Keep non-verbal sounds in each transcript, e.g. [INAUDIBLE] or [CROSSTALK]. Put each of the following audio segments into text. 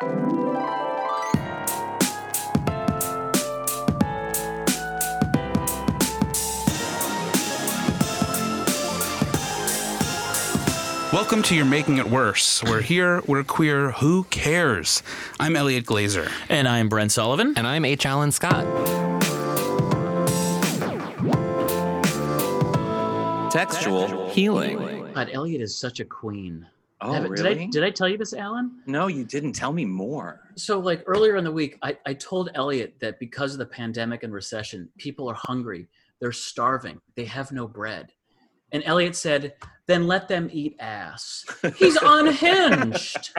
Welcome to You're Making It Worse. We're here, we're queer, who cares? I'm Elliot Glazer. And I'm Brent Sullivan. And I'm H. Alan Scott. Textual healing. God, Elliot is such a queen. Oh, Have- really? Did I, did I tell you this, Alan? No, you didn't tell me more. So, like earlier in the week, I, I told Elliot that because of the pandemic and recession, people are hungry. They're starving. They have no bread. And Elliot said, then let them eat ass. He's [LAUGHS] unhinged.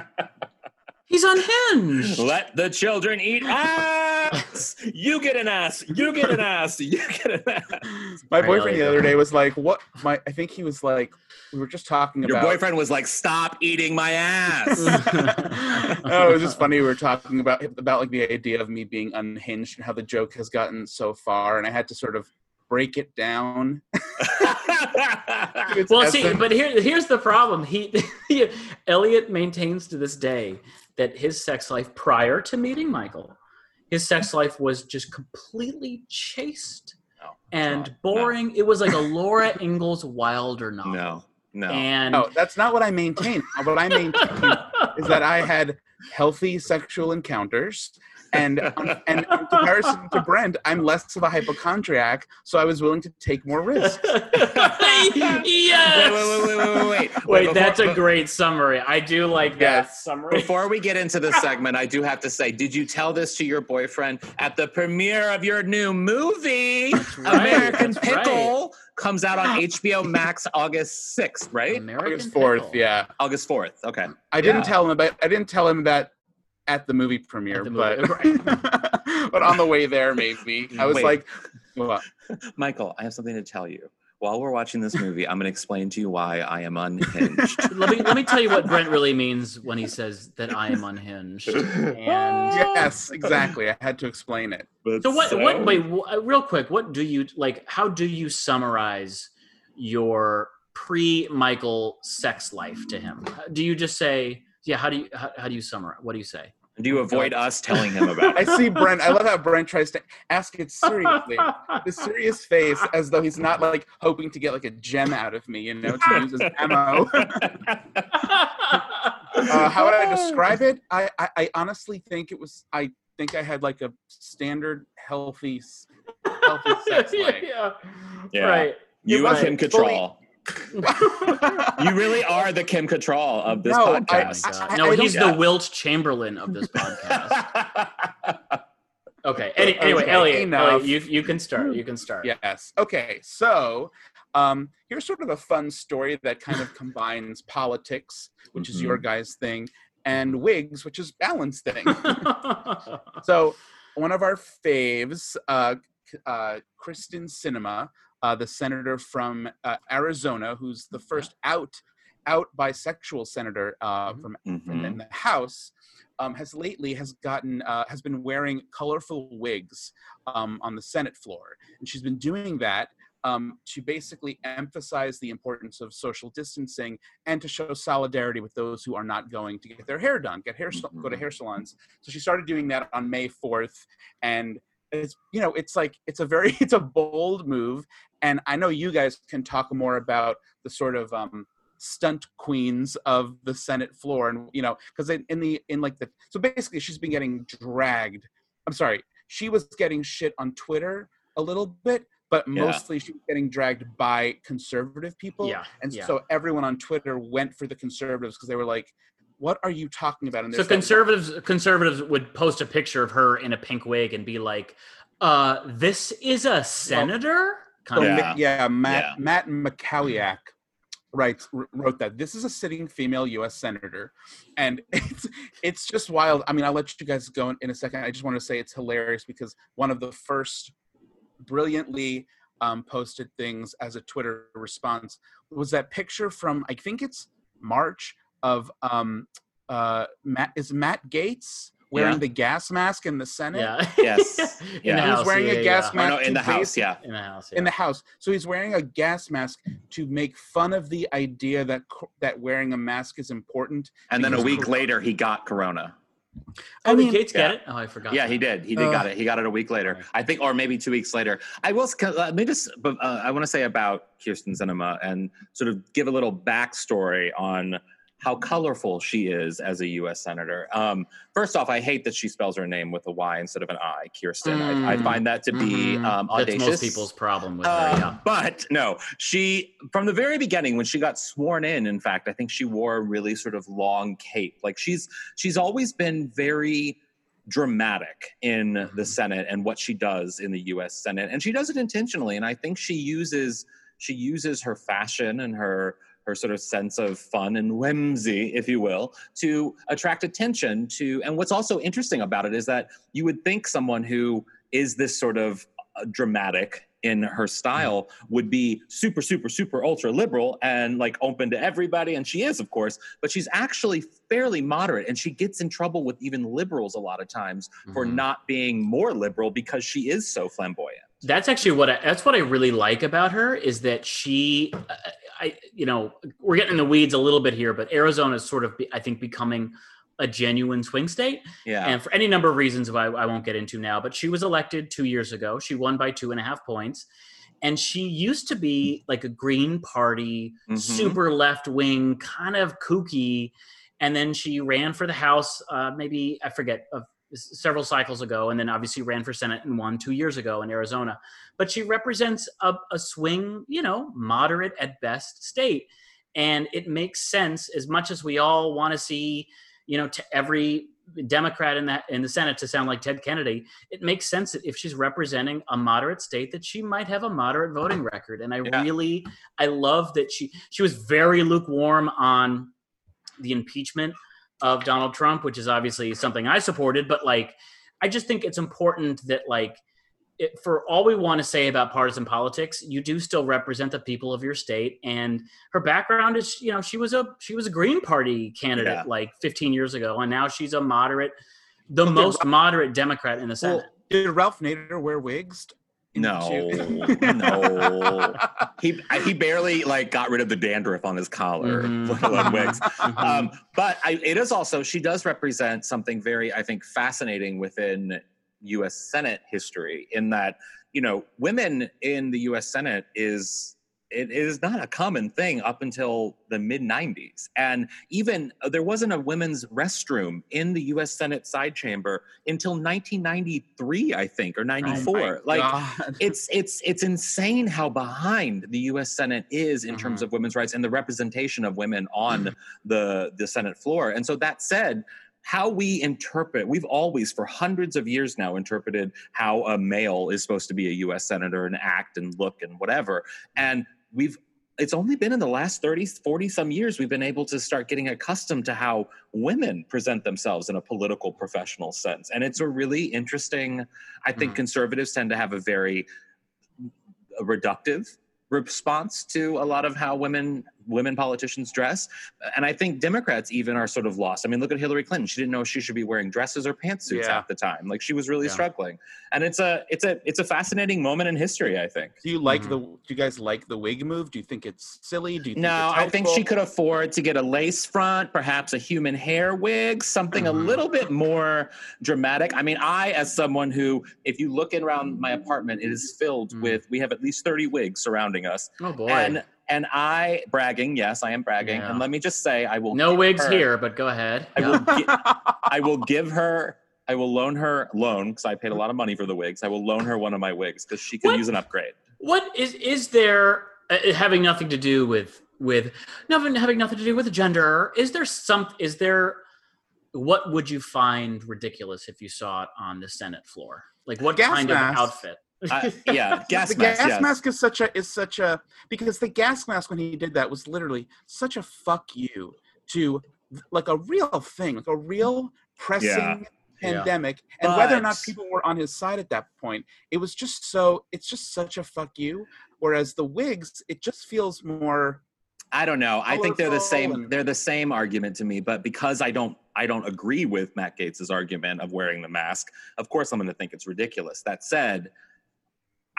He's unhinged. Let the children eat ass. You get an ass. You get an ass. You get an ass. My boyfriend the other day was like, "What?" My I think he was like, we were just talking Your about. Your boyfriend was like, "Stop eating my ass." [LAUGHS] oh, it was just funny. We were talking about about like the idea of me being unhinged and how the joke has gotten so far, and I had to sort of break it down. to [LAUGHS] its well, see, but here, here's the problem. [LAUGHS] He, Elliot maintains to this day that his sex life prior to meeting Michael, his sex life was just completely chaste No, and not. boring. It was like a Laura Ingalls Wilder novel. no, no. And no, that's not what I maintain. what I maintain [LAUGHS] is that I had healthy sexual encounters. And um, and in comparison to Brent, I'm less of a hypochondriac, so I was willing to take more risks. [LAUGHS] yes. Wait, wait, wait, wait, wait, wait. Wait, before- that's a great summary. I do like that Yes. summary. Before we get into this [LAUGHS] segment, I do have to say, did you tell this to your boyfriend at the premiere of your new movie, right, American that's right. Pickle? Comes out on HBO Max August 6th, right? American August fourth, Pickle. yeah. August 4th. Okay. I didn't Yeah. tell him about. I didn't tell him that at the movie premiere, At the movie, but [LAUGHS] but on the way there, maybe I was Wait. like, "What? [LAUGHS] Michael, I have something to tell you. While we're watching this movie, I'm going to explain to you why I am unhinged. [LAUGHS] let me let me tell you what Brent really means when he says that I am unhinged. And Yes, exactly. I had to explain it. But so what? What? Wait, wh- uh, real quick. What do you like? How do you summarize your pre-Michael sex life to him? Do you just say, yeah? How do you how, how do you summarize? What do you say? Do you avoid us telling him about [LAUGHS] it? I see Brent. I love how Brent tries to ask it seriously. The serious face, as though he's not like hoping to get like a gem out of me, you know, to use as ammo. [LAUGHS] uh, how would I describe it? I, I, I honestly think it was. I think I had like a standard healthy, healthy sex [LAUGHS] yeah, life. yeah. Yeah. Right. You It and Kim wasn't fully- Cattrall. [LAUGHS] You really are the Kim Cattrall of this No, I- podcast. I- no, I he's don't- the Wilt Chamberlain of this podcast. [LAUGHS] Okay. Any, anyway, Okay, Elliot, enough. Elliot, you you can start. You can start. Yes. Okay. So um, here's sort of a fun story that kind of [LAUGHS] combines politics, which is your guys' thing, and wigs, which is Alan's thing. so one of our faves, uh, uh, Kyrsten Sinema, uh, the senator from uh, Arizona, who's the first out out bisexual senator uh, from Mhm. in the House, um, has lately has gotten uh, has been wearing colorful wigs um, on the Senate floor, and she's been doing that um, to basically emphasize the importance of social distancing and to show solidarity with those who are not going to get their hair done, get hair sal- go to hair salons. So she started doing that on May fourth, and it's you know it's like it's a very [LAUGHS] it's a bold move, and I know you guys can talk more about the sort of um, stunt queens of the Senate floor, and you know, because in, the in like the so basically she's been getting dragged. I'm sorry, she was getting shit on Twitter a little bit, but Yeah. mostly she was getting dragged by conservative people. Yeah. and yeah. so everyone on Twitter went for the conservatives because they were like, "What are you talking about?" And So there's that- conservatives conservatives would post a picture of her in a pink wig and be like, uh, this is a senator? So, Kind. Yeah. Ma- yeah, Matt Yeah. Matt McCalliack writes wrote that this is a sitting female U.S. senator, and [LAUGHS] it's it's just wild. I mean, I'll let you guys go in, in a second. I just want to say it's hilarious because one of the first brilliantly um, posted things as a Twitter response was that picture from I think it's March of um, uh, Matt is Matt Gaetz wearing Yeah. the gas mask in the Senate. Yeah. [LAUGHS] Yes. in Yeah. the He was house. wearing a gas yeah. Oh, no, mask in the to house, yeah. In the house. in the house. So he's wearing a gas mask to make fun of the idea that that wearing a mask is important. And then a week corona- later, he got corona. Oh, I did mean, Gaetz get it? Oh, I forgot. Yeah, that. he did. He did Uh, got it. He got it a week later, I think, or maybe two weeks later. I will. Let me just. Uh, I want to say about Kyrsten Sinema and sort of give a little backstory on how colorful she is as a U.S. senator. Um, first off, I hate that she spells her name with a Y instead of an I. Kyrsten. I, I Mm. find that to be Mhm. um, That's most people's problem with her. Uh, Yeah. But no, she from the very beginning when she got sworn in. In fact, I think she wore a really sort of long cape. Like she's she's always been very dramatic in the Mhm. Senate and what she does in the U.S. Senate, and she does it intentionally. And I think she uses she uses her fashion and her her sort of sense of fun and whimsy, if you will, to attract attention to. And what's also interesting about it is that you would think someone who is this sort of uh, dramatic in her style would be super super super ultra liberal and like open to everybody and she is of course but she's actually fairly moderate and she gets in trouble with even liberals a lot of times for Mhm. not being more liberal because she is so flamboyant That's actually what I, that's what I really like about her is that she, I, you know, we're getting in the weeds a little bit here, but Arizona is sort of, be, I think, becoming a genuine swing state, yeah and for any number of reasons I, I won't get into now. But she was elected two years ago. She won by two and a half points, and she used to be like a Green Party, Mhm. super left wing, kind of kooky, and then she ran for the House. Uh, maybe I forget. Several cycles ago, and then obviously ran for Senate and won two years ago in Arizona. But she represents a, a swing, you know, moderate at best state. And it makes sense as much as we all want to see, you know, to every Democrat in that in the Senate to sound like Ted Kennedy. It makes sense that if she's representing a moderate state, that she might have a moderate voting record. And I Yeah. really, I love that she she was very lukewarm on the impeachment of Donald Trump, which is obviously something I supported. But like, I just think it's important that like. It, for all we want to say about partisan politics, you do still represent the people of your state, and her background is, you know, she was a she was a Green Party candidate Yeah. like 15 years ago, and now she's a moderate, the Well, most the- moderate Democrat in the Senate. Well, did Ralph Nader wear wigs? No [LAUGHS] no he he barely like got rid of the dandruff on his collar Mhm. alone wigs [LAUGHS] Mhm. um, but I, it is also she does represent something very i think fascinating within u.s senate history in that you know women in the u.s senate is it is not a common thing up until the mid 90s and even uh, there wasn't a women's restroom in the u.s senate side chamber until 1993 i think or Oh 94 like God. it's it's it's insane how behind the U.S. Senate is in terms Mhm. of women's rights and the representation of women on the the Senate floor. And so that said, how we interpret we've always for hundreds of years now interpreted how a male is supposed to be a U.S. senator and act and look and whatever, and we've it's only been in the last 30 40 some years we've been able to start getting accustomed to how women present themselves in a political professional sense and it's a really interesting i think Mhm. conservatives tend to have a very reductive response to a lot of how women women politicians dress and i think democrats even are sort of lost i mean look at hillary clinton she didn't know if she should be wearing dresses or pantsuits Yeah. at the time like she was really Yeah. struggling and it's a it's a it's a fascinating moment in history i think Do you like Mhm. the? Do you guys like the wig move? Do you think it's silly? Do you think no it's i think she could afford to get a lace front perhaps a human hair wig something a Mhm. little bit more dramatic i mean i as someone who if you look around my apartment it is filled Mm. with we have at least 30 wigs surrounding us oh boy, and and I bragging, yes, I am bragging. Yeah. And let me just say, I will no wigs her- here, but go ahead. I Yeah. will, gi- [LAUGHS] I will give her, I will loan her loan because I paid a lot of money for the wigs. I will loan her one of my wigs because she can What? use an upgrade. What is is there uh, having nothing to do with with nothing having nothing to do with gender? Is there some? Is there? What would you find ridiculous if you saw it on the Senate floor? Like what Gas kind mask. of outfit? I, uh, [LAUGHS] yeah, gas the mask. gas yes. mask is such a is such a because the gas mask when he did that was literally such a fuck you to like a real thing, like a real pressing Yeah. pandemic, and whether or not people were on his side at that point, it was just so it's just such a fuck you. Whereas the wigs, it just feels more. I don't know. I think they're the same. They're the same argument to me, but because I don't, I don't agree with Matt Gaetz's argument of wearing the mask. Of course, I'm going to think it's ridiculous. That said,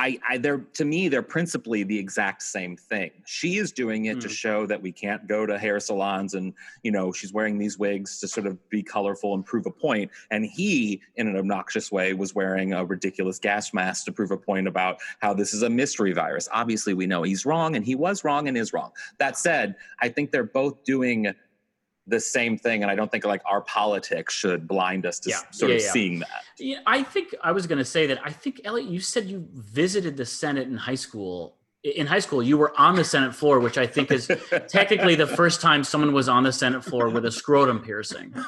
I, I they're to me they're principally the exact same thing. She is doing it to Mm. show that we can't go to hair salons and you know she's wearing these wigs to sort of be colorful and prove a point. And he, in an obnoxious way, was wearing a ridiculous gas mask to prove a point about how this is a mystery virus. Obviously, we know he's wrong and he was wrong and is wrong. That said, I think they're both doing the same thing, and I don't think like our politics should blind us to Yeah. s- sort Yeah, of yeah. seeing that. Yeah, I think I was going to say that. I think Elliot, you said you visited the Senate in high school. In high school, you were on the Senate floor, which I think is technically the first time someone was on the Senate floor with a scrotum piercing. [LAUGHS]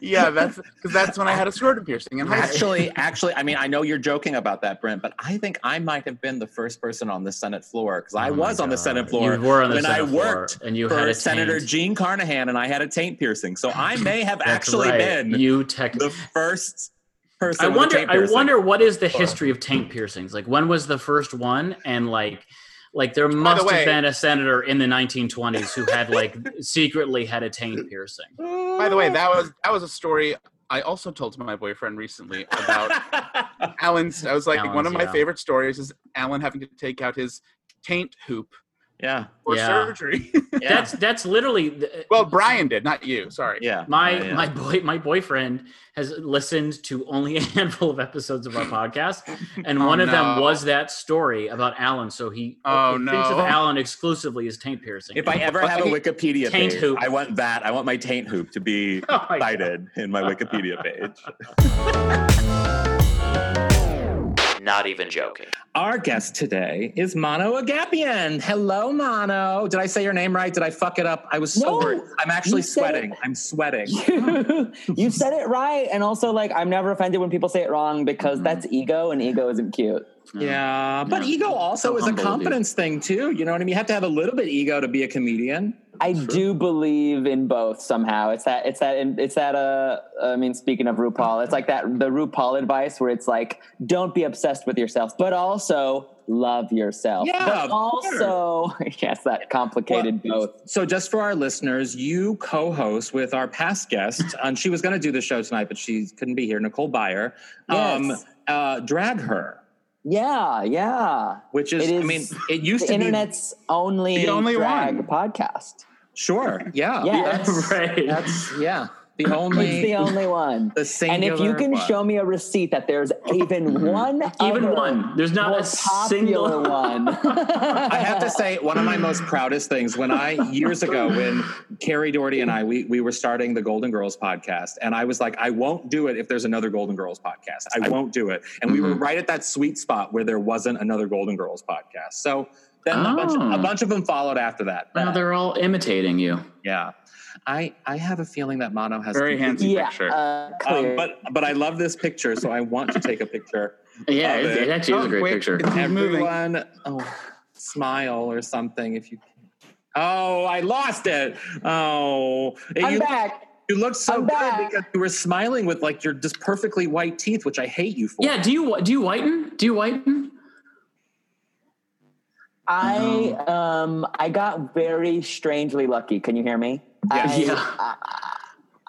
yeah, that's because that's when I had a scrotum piercing in high school. actually actually i mean i know you're joking about that brent but i think i might have been the first person on the senate floor because i Oh was on the senate floor You were on the when Senate i floor, worked and you for had a senator taint. Jean Carnahan and i had a taint piercing so i may [LAUGHS] have actually right. been you tech. the first person I wonder. I wonder what is the history of taint piercings? Like when was the first one? And like, like there must way- have been a senator in the 1920s who had like [LAUGHS] secretly had a taint piercing. By the way, that was that was a story I also told to my boyfriend recently about [LAUGHS] Alan's. I was like, one of my yeah. favorite stories is Alan having to take out his taint hoop yeah for Yeah. surgery. yeah [LAUGHS] That's that's literally the, well, Brian did, not you. Sorry. yeah my Yeah, yeah. my boy my boyfriend has listened to only [LAUGHS] a handful of episodes of our [LAUGHS] podcast, and Oh, one of them was that story about Alan. So he, Oh, he thinks of no. Alan exclusively as taint piercing. if I ever have a Wikipedia Taint page, hoop. I want that. I want my taint hoop to be Oh my God. cited in my Wikipedia page. Not even joking. Our guest today is Mano Agapion. Hello, Mano. Did I say your name right? Did I fuck it up? I was so No, worried. I'm actually sweating. it. I'm sweating. [LAUGHS] you said it right. And also, like, I'm never offended when people say it wrong because that's mm. ego, and ego isn't cute. Yeah, but Yeah. ego also So is a humble, dude. confidence thing too. You know what I mean? You have to have a little bit ego to be a comedian. I do believe in both somehow. It's that. It's that. It's that. Uh, I mean, speaking of RuPaul, it's like that. The RuPaul advice where it's like, don't be obsessed with yourself, but also love yourself. Yeah, but also, [LAUGHS] yes, that complicated both. So, just for our listeners, you co-host with our past guest, and [LAUGHS] she was going to do the show tonight, but she couldn't be here. Nicole Byer, um, Yes. uh, drag her, Yeah, yeah. which is, It I mean, it used The to be internet's only The only drag one. podcast. sure, yeah, Yeah. that's, [LAUGHS] right. that's yeah, the only, It's the [LAUGHS] only one. the And if you can one. show me a receipt that there's even one, Even other one. There's not a popular single- [LAUGHS] one. I have to say, one of my most proudest things when I years ago when Carrie Doherty and I we we were starting the Golden Girls podcast, and I was like, I won't do it if there's another Golden Girls podcast. I won't do it. And we were Mhm. right at that sweet spot where there wasn't another Golden Girls podcast. So then a, bunch, Oh. a bunch of them followed after that. Now they're all imitating you. Yeah, I I have a feeling that Mano has a Very completely- handsy yeah, picture. uh. Um, but but I love this picture, so I want to take a picture. [LAUGHS] Yeah, Love it, it. it actually is Oh, a great wait, picture. it's. Everyone, oh, smile or something if you. Can. Oh, I lost it. Oh, I'm you, back. you looked so I'm good back. because you were smiling with like your just perfectly white teeth, which I hate you for. Yeah. Do you do you whiten? Do you whiten? I um I got very strangely lucky. Can you hear me? I, Yeah.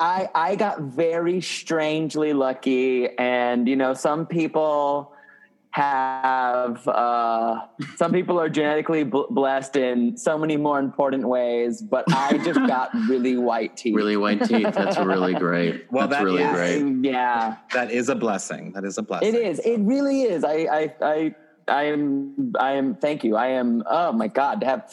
I I got very strangely lucky, and you know some people have uh some people are genetically bl- blessed in so many more important ways but i just [LAUGHS] got really white teeth Really white teeth. That's really great. [LAUGHS] Well, That's that really is- great. yeah that is a blessing. That is a blessing. It is. It really is. I, I, I, I am. I am. Thank you. I am. Oh my God! To have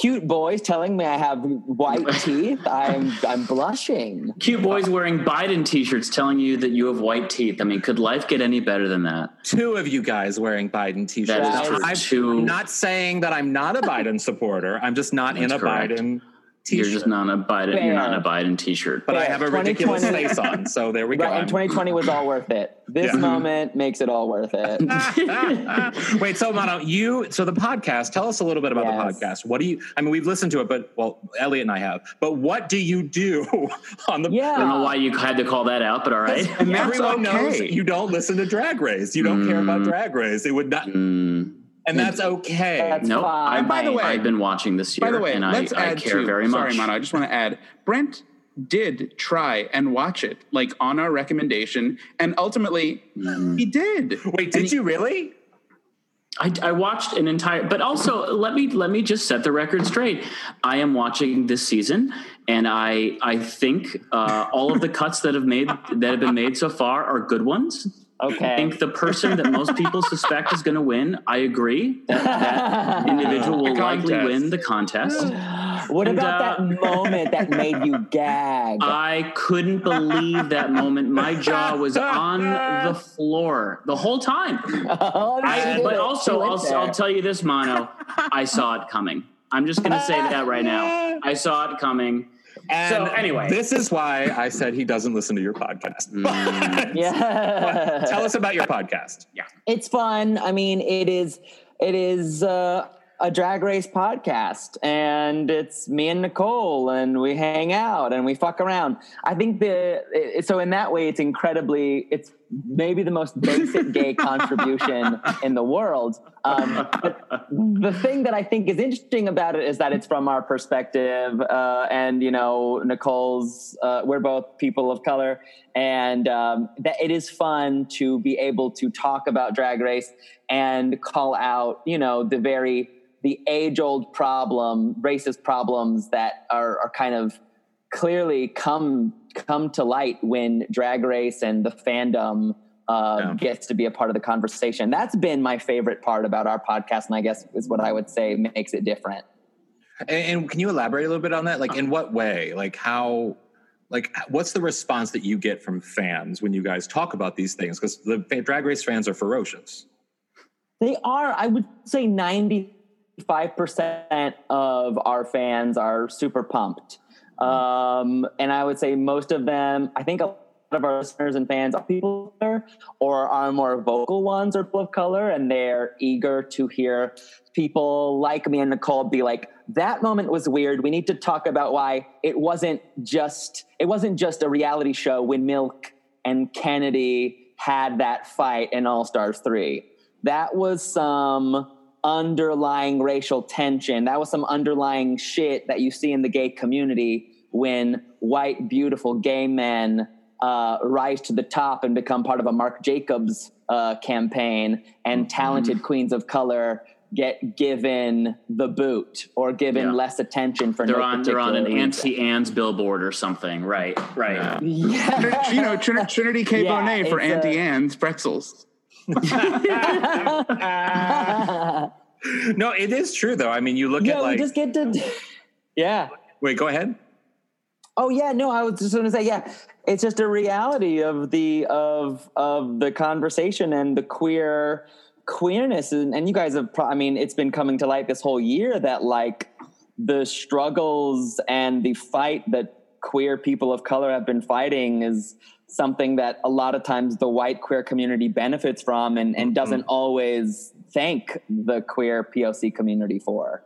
cute boys telling me I have white [LAUGHS] teeth. I'm. I'm blushing. Cute boys wearing Biden t-shirts telling you that you have white teeth. I mean, could life get any better than that? Two of you guys wearing Biden t-shirts. That is true. I'm Two. not saying that I'm not a Biden supporter. I'm just not in a correct. Biden t-shirt. You're just not a Biden. You're not a Biden t-shirt. but I have a ridiculous face on, so there we go. Right, and 2020 was all worth it. [LAUGHS] This Yeah. moment makes it all worth it. [LAUGHS] Wait, so Mano, you so the podcast. Tell us a little bit about Yes. the podcast. What do you? I mean, we've listened to it, but well, Elliot and I have. But what do you do [LAUGHS] on the? Yeah. I don't know why you had to call that out, but all right. And that's Everyone knows okay. you don't listen to Drag Race. You don't care about Mm. Drag Race. It would not, Mm, and that's okay. That's nope. fine. I, By the way- I've been watching this year, By the way, and let's I, I care to, very sorry, much. Mano, I just want to add Brent did try and watch it, like on our recommendation, and ultimately he did. Wait, did you really? I, I watched an entire, but also let me let me just set the record straight. I am watching this season, and I I think uh, all of the cuts that have made that have been made so far are good ones. I think the person that most people suspect is going to win. I agree that that [LAUGHS] individual will likely win the contest. [SIGHS] what And, about uh, that moment that made you [LAUGHS] gag? I couldn't believe that moment. My jaw was on the [LAUGHS] floor the whole time. Oh, I, but did. also, I'll. I'll tell you this, Mano. I saw it coming. I'm just going to say that right now. I saw it coming. And So, anyway. this is why I said he doesn't listen to your podcast. Mm. [LAUGHS] yeah. Tell us about your podcast. Yeah. It's fun. I mean, it is it is uh, a drag race podcast, and it's me and Nicole, and we hang out and we fuck around. I think the it, so in that way, it's incredibly. It's maybe the most basic gay [LAUGHS] contribution in the world. Um, but the thing that I think is interesting about it is that it's from our perspective, uh, and you know, Nicole's. Uh, we're both people of color, and um, that it is fun to be able to talk about Drag Race and call out, you know, the very the age old problem, racist problems that are, are kind of clearly come come to light when drag race and the fandom uh, yeah. gets to be a part of the conversation. That's been my favorite part about our podcast, and I guess is what I would say makes it different. And, and, can you elaborate a little bit on that? Like, in what way? Like, how? Like, what's the response that you get from fans when you guys talk about these things? Because the drag race fans are ferocious. They are. I would say ninety 5% of our fans are super pumped. Um, and I would say most of them, I think a lot of our listeners and fans are people or are more vocal ones are people of color, and they're eager to hear people like me and Nicole be like, that moment was weird. We need to talk about why it wasn't just it wasn't just a reality show when Milk and Kennedy had that fight in All Stars 3. That was some underlying racial tension. That was some underlying shit that you see in the gay community when white, beautiful gay men uh, rise to the top and become part of a Marc Jacobs uh, campaign, and talented queens of color get given the boot or given Yeah. less attention for They're no on they're on an particular reason. Auntie Anne's billboard or something. Right, right. [LAUGHS] Yeah. you know, Trin- Trinity K. Yeah, Bonet for it's Auntie a- Anne's pretzels. [LAUGHS] No, it is true though. I mean, you look yeah, at like. we just get to. [LAUGHS] Yeah. wait, go ahead. Oh yeah, no, I was just going to say, yeah, it's just a reality of the of of the conversation and the queer queerness, and, and you guys have, pro- I mean, it's been coming to light this whole year that like the struggles and the fight that queer people of color have been fighting is something that a lot of times the white queer community benefits from and, and doesn't always thank the queer POC community for.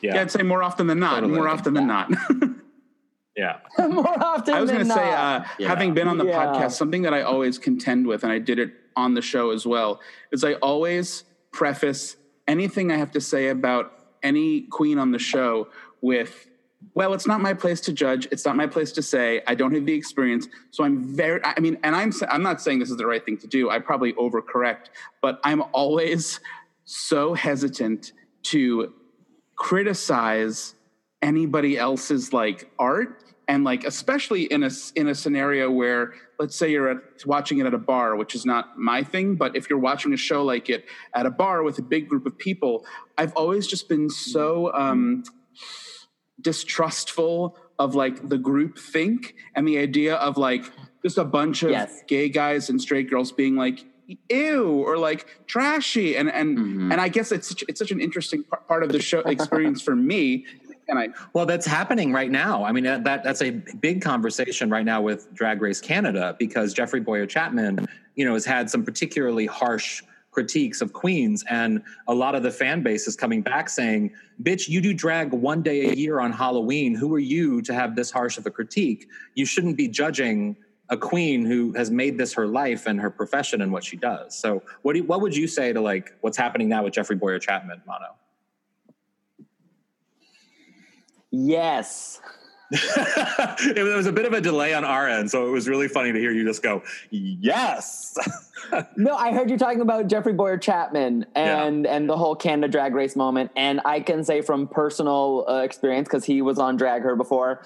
Yeah, Yeah, I'd say more often than not. Totally. More often than not. [LAUGHS] yeah. [LAUGHS] More often I was going to say, uh, Yeah. having been on the Yeah. podcast, something that I always contend with, and I did it on the show as well, is I always preface anything I have to say about any queen on the show with, well, it's not my place to judge. It's not my place to say. I don't have the experience. So I'm very, I mean, and I'm, I'm not saying this is the right thing to do. I probably overcorrect, but I'm always so hesitant to criticize anybody else's like art and like especially in a in a scenario where let's say you're at, watching it at a bar which is not my thing but if you're watching a show like it at a bar with a big group of people i've always just been so um distrustful of like the group think and the idea of like just a bunch of Yes. gay guys and straight girls being like ew or like trashy and and Mhm. and i guess it's such, it's such an interesting part of the show experience for me and i Well, that's happening right now. I mean, that, that that's a big conversation right now with Drag Race Canada because Jeffrey Bowyer-Chapman, you know, has had some particularly harsh critiques of queens, and a lot of the fan base is coming back saying, "Bitch, you do drag one day a year on Halloween. Who are you to have this harsh of a critique? You shouldn't be judging." A queen who has made this her life and her profession and what she does. So, what do you, what would you say to like what's happening now with Jeffrey Boyer Chapman, Mano? Yes. [LAUGHS] it was a bit of a delay on our end, so it was really funny to hear you just go, "Yes." [LAUGHS] no, I heard you talking about Jeffrey Bowyer-Chapman and yeah. and the whole Canada Drag Race moment, and I can say from personal uh, experience because he was on Drag Her before,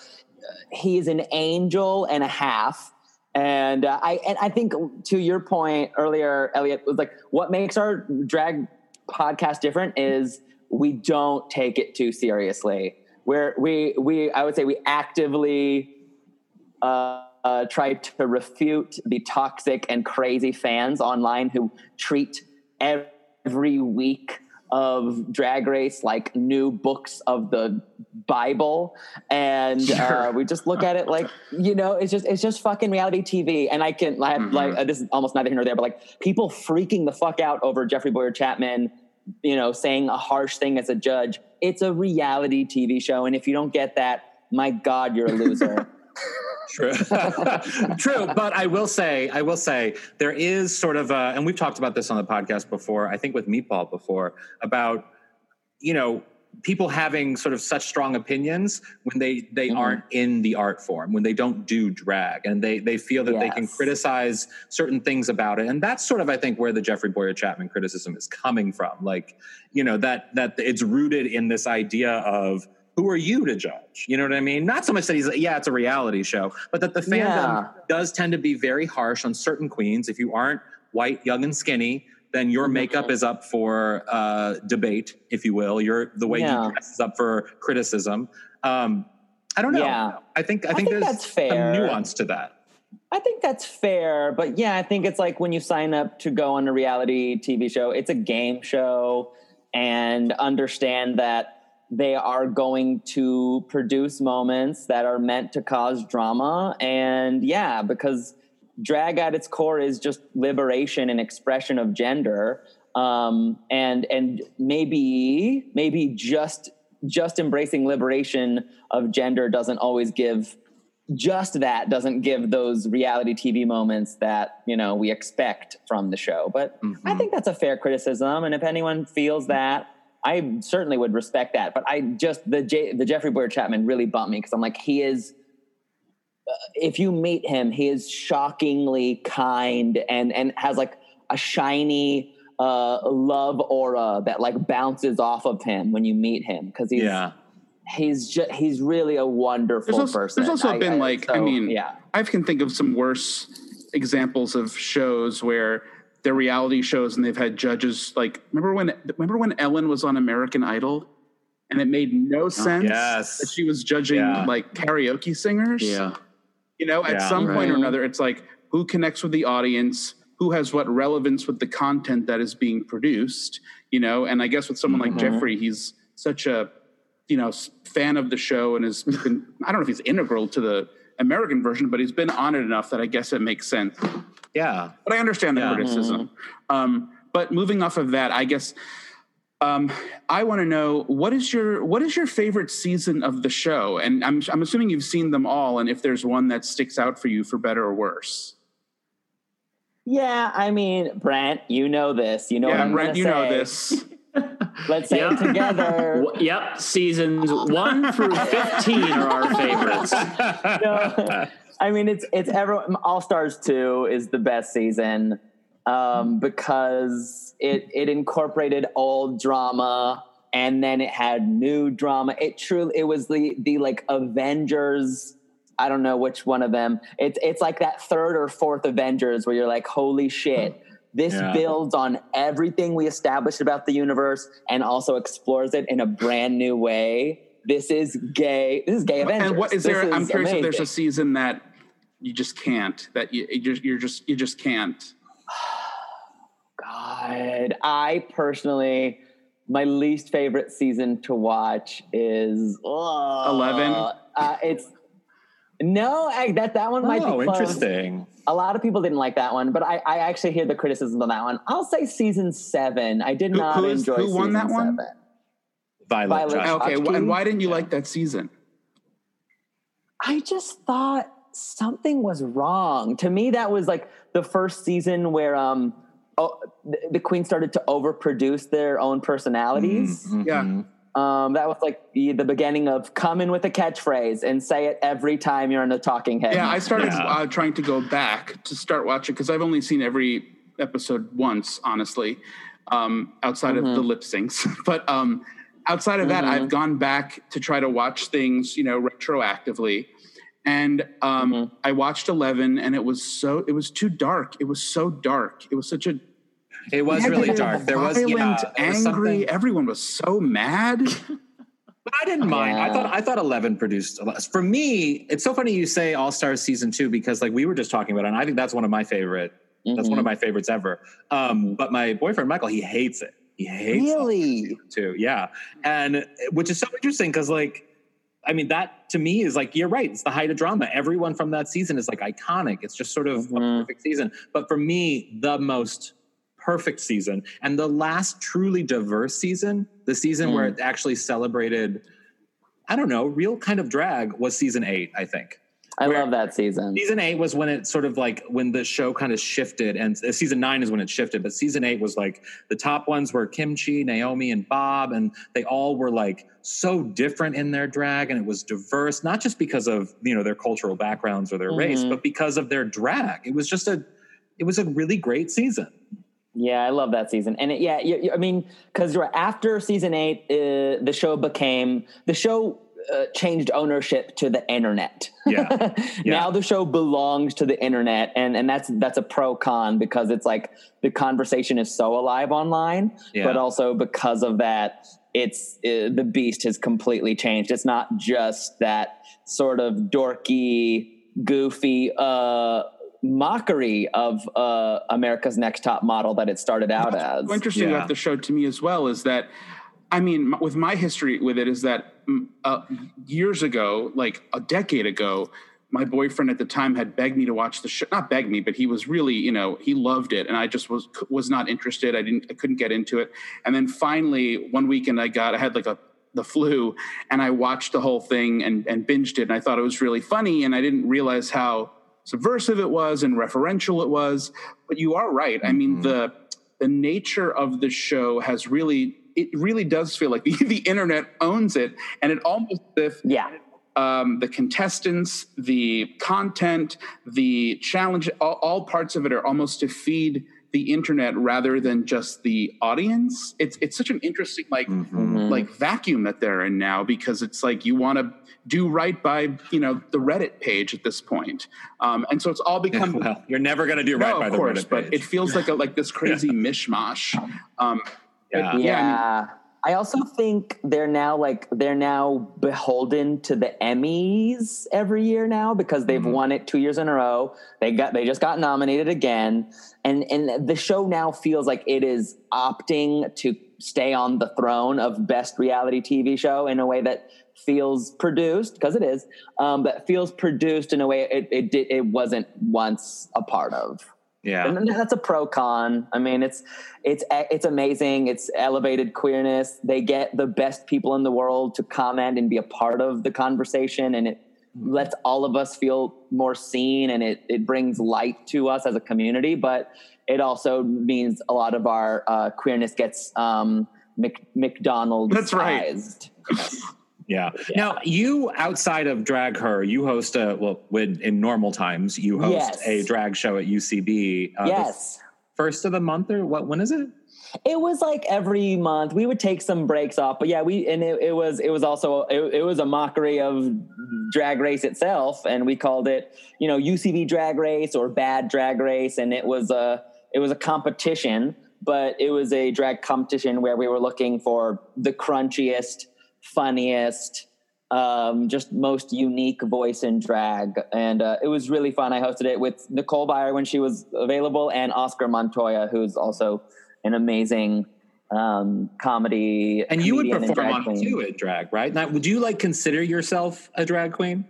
he's an angel and a half. And uh, I and I think to your point earlier, Elliot was like, what makes our drag podcast different is we don't take it too seriously where we we I would say we actively uh, uh, try to refute the toxic and crazy fans online who treat every week of drag race like new books of the bible and uh, sure. uh, we just look at it like you know it's just it's just fucking reality tv and i can I have, mm-hmm. like uh, this is almost neither here nor there but like people freaking the fuck out over Jeffrey Bowyer-Chapman you know saying a harsh thing as a judge it's a reality TV show, and if you don't get that, my God, you're a loser. [LAUGHS] True. [LAUGHS] True. But I will say, I will say, there is sort of a, and we've talked about this on the podcast before, I think with Meatball before, about, you know, people having sort of such strong opinions when they they mm-hmm. aren't in the art form when they don't do drag and they they feel that yes. they can criticize certain things about it and that's sort of i think where the Jeffrey Bowyer-Chapman criticism is coming from like you know that that it's rooted in this idea of who are you to judge you know what i mean not so much that he's like, yeah it's a reality show but that the fandom yeah. does tend to be very harsh on certain queens if you aren't white young and skinny then your makeup is up for uh, debate, if you will. Your the way yeah. you dress is up for criticism. Um, I don't know. Yeah. I think I think, I think there's that's fair. some nuance to that. I think that's fair, but yeah, I think it's like when you sign up to go on a reality TV show, it's a game show, and understand that they are going to produce moments that are meant to cause drama, and yeah, because drag at its core is just liberation and expression of gender um, and and maybe maybe just just embracing liberation of gender doesn't always give just that doesn't give those reality TV moments that you know we expect from the show. But mm-hmm. I think that's a fair criticism, and if anyone feels that, I certainly would respect that. But I just the J, the Jeffrey Bowyer-Chapman really bumped me because I'm like he is if you meet him, he is shockingly kind and and has like a shiny uh, love aura that like bounces off of him when you meet him because he's yeah. he's just he's really a wonderful there's also, person. There's also I, been I, like so, I mean yeah I can think of some worse examples of shows where they're reality shows and they've had judges like remember when remember when Ellen was on American Idol and it made no oh, sense oh, yes. that she was judging yeah. like karaoke singers. Yeah. You know, at yeah, some right. point or another, it's like who connects with the audience, who has what relevance with the content that is being produced. You know, and I guess with someone mm-hmm. like Jeffrey, he's such a you know fan of the show and has been I don't know if he's integral to the American version, but he's been on it enough that I guess it makes sense. Yeah, but I understand the yeah. criticism. Mm-hmm. Um, but moving off of that, I guess um, I want to know what is your what is your favorite season of the show, and I'm I'm assuming you've seen them all, and if there's one that sticks out for you for better or worse. Yeah, I mean, Brent, you know this. You know what I mean. yeah, Brent, you say. know this. [LAUGHS] Let's say yep. it together. [LAUGHS] Yep, seasons one through fifteen are our favorites. [LAUGHS] no, I mean, it's it's everyone. All Stars two is the best season um, because it it incorporated old drama and then it had new drama. It truly it was the the like Avengers. I don't know which one of them. It's it's like that third or fourth Avengers where you're like, holy shit. [LAUGHS] This yeah. builds on everything we established about the universe and also explores it in a brand new way. This is gay. This is gay Avengers. And what is there? I'm curious amazing. if there's a season that you just can't. That you you're just you just can't. God, I personally, my least favorite season to watch is Eleven. Uh, it's no, I, that that one might oh, be close. interesting. A lot of people didn't like that one, but I, I actually hear the criticisms on that one. I'll say season seven. I did who, not who is, enjoy. Who won that one? Seven. Violet. Violet okay, and why didn't you like that season? I just thought something was wrong. To me, that was like the first season where um oh, the, the Queen started to overproduce their own personalities. Mm-hmm. Yeah. Um, that was like the, the beginning of come in with a catchphrase and say it every time you're in a talking head. Yeah, I started Yeah. uh, trying to go back to start watching because I've only seen every episode once, honestly, um, outside of the lip syncs. [LAUGHS] but um, outside of that, I've gone back to try to watch things, you know, retroactively. And um, I watched Eleven, and it was so it was too dark. It was so dark. It was such a It was really dark. There was yeah, violent, there was angry. something- Everyone was so mad. [LAUGHS] But I didn't mind. I thought I thought Eleven produced a lot. For me, it's so funny you say All Stars season two because like we were just talking about, it, and I think that's one of my favorite. That's one of my favorites ever. Um, but my boyfriend Michael, he hates it. He hates All Really? season two. Yeah, and which is so interesting because like. I mean, that to me is like, you're right. It's the height of drama. Everyone from that season is like iconic. It's just sort of a Mhm. perfect season. But for me, the most perfect season and the last truly diverse season, the season where it actually celebrated, I don't know, real kind of drag was season eight, I think. I love that season. Season eight was when it sort of like when the show kind of shifted, and uh, season nine is when it shifted. But season eight was like the top ones were Kim Chi, Naomi, and Bob, and they all were like so different in their drag, and it was diverse, not just because of you know their cultural backgrounds or their race, Mhm. but because of their drag. It was just a, it was a really great season. Yeah, I love that season. And it, yeah, you, you- I mean, because after season eight, uh, the show became the show uh, changed ownership to the internet. [LAUGHS] Yeah. now the show belongs to the internet, and and that's that's a pro con because it's like the conversation is so alive online, Yeah. but also because of that, it's uh, the beast has completely changed. It's not just that sort of dorky, goofy. uh mockery of uh America's Next Top Model that it started out as. What's interesting Yeah. about the show to me as well is that, I mean, with my history with it is that uh, years ago, like a decade ago, my boyfriend at the time had begged me to watch the show. Not begged me, but he was really, you know, he loved it, and I just was was not interested. I didn't, I couldn't get into it. And then finally, one weekend, I got, I had like a the flu, and I watched the whole thing and and binged it, and I thought it was really funny, and I didn't realize how subversive it was and referential it was. But you are right. I mean, the the nature of the show has really it really does feel like [LAUGHS] the, the internet owns it and it almost if Yeah. um, the contestants the content the challenge all, all parts of it are almost to feed the internet rather than just the audience it's it's such an interesting like Mhm. like vacuum that they're in now because it's like you want to do right by you know the reddit page at this point um, and so it's all become well, you're never going to do right by of the course, Reddit but it feels like a like this [LAUGHS] crazy mishmash. Um, Yeah. but Yeah. I also think they're now like they're now beholden to the Emmys every year now because they've Mm-hmm. won it two years in a row. They got they just got nominated again, and and the show now feels like it is opting to stay on the throne of best reality TV show in a way that feels produced because it is, um, but feels produced in a way it it it wasn't once a part of. Yeah. And that's a pro con. I mean, it's it's it's amazing. It's elevated queerness. They get the best people in the world to comment and be a part of the conversation, and it lets all of us feel more seen, and it it brings light to us as a community. But it also means a lot of our uh, queerness gets um, Mc, McDonald's. That's right. [LAUGHS] Yeah. Now, you outside of Drag Her, you host a well, when in normal times, you host Yes. a drag show at UCB. Uh, yes. first of the month or what? When is it? It was like every month we would take some breaks off, but yeah, we and it, it was it was also it, it was a mockery of drag race itself, and we called it you know UCB Drag Race or Bad Drag Race, and it was a it was a competition, but it was a drag competition where we were looking for the crunchiest, funniest, um, just most unique voice in drag, and uh, it was really fun. I hosted it with Nicole Byer when she was available, and Oscar Montoya, who's also an amazing um, comedy. And you would perform on it queen. too at drag, right? Now, would you like consider yourself a drag queen?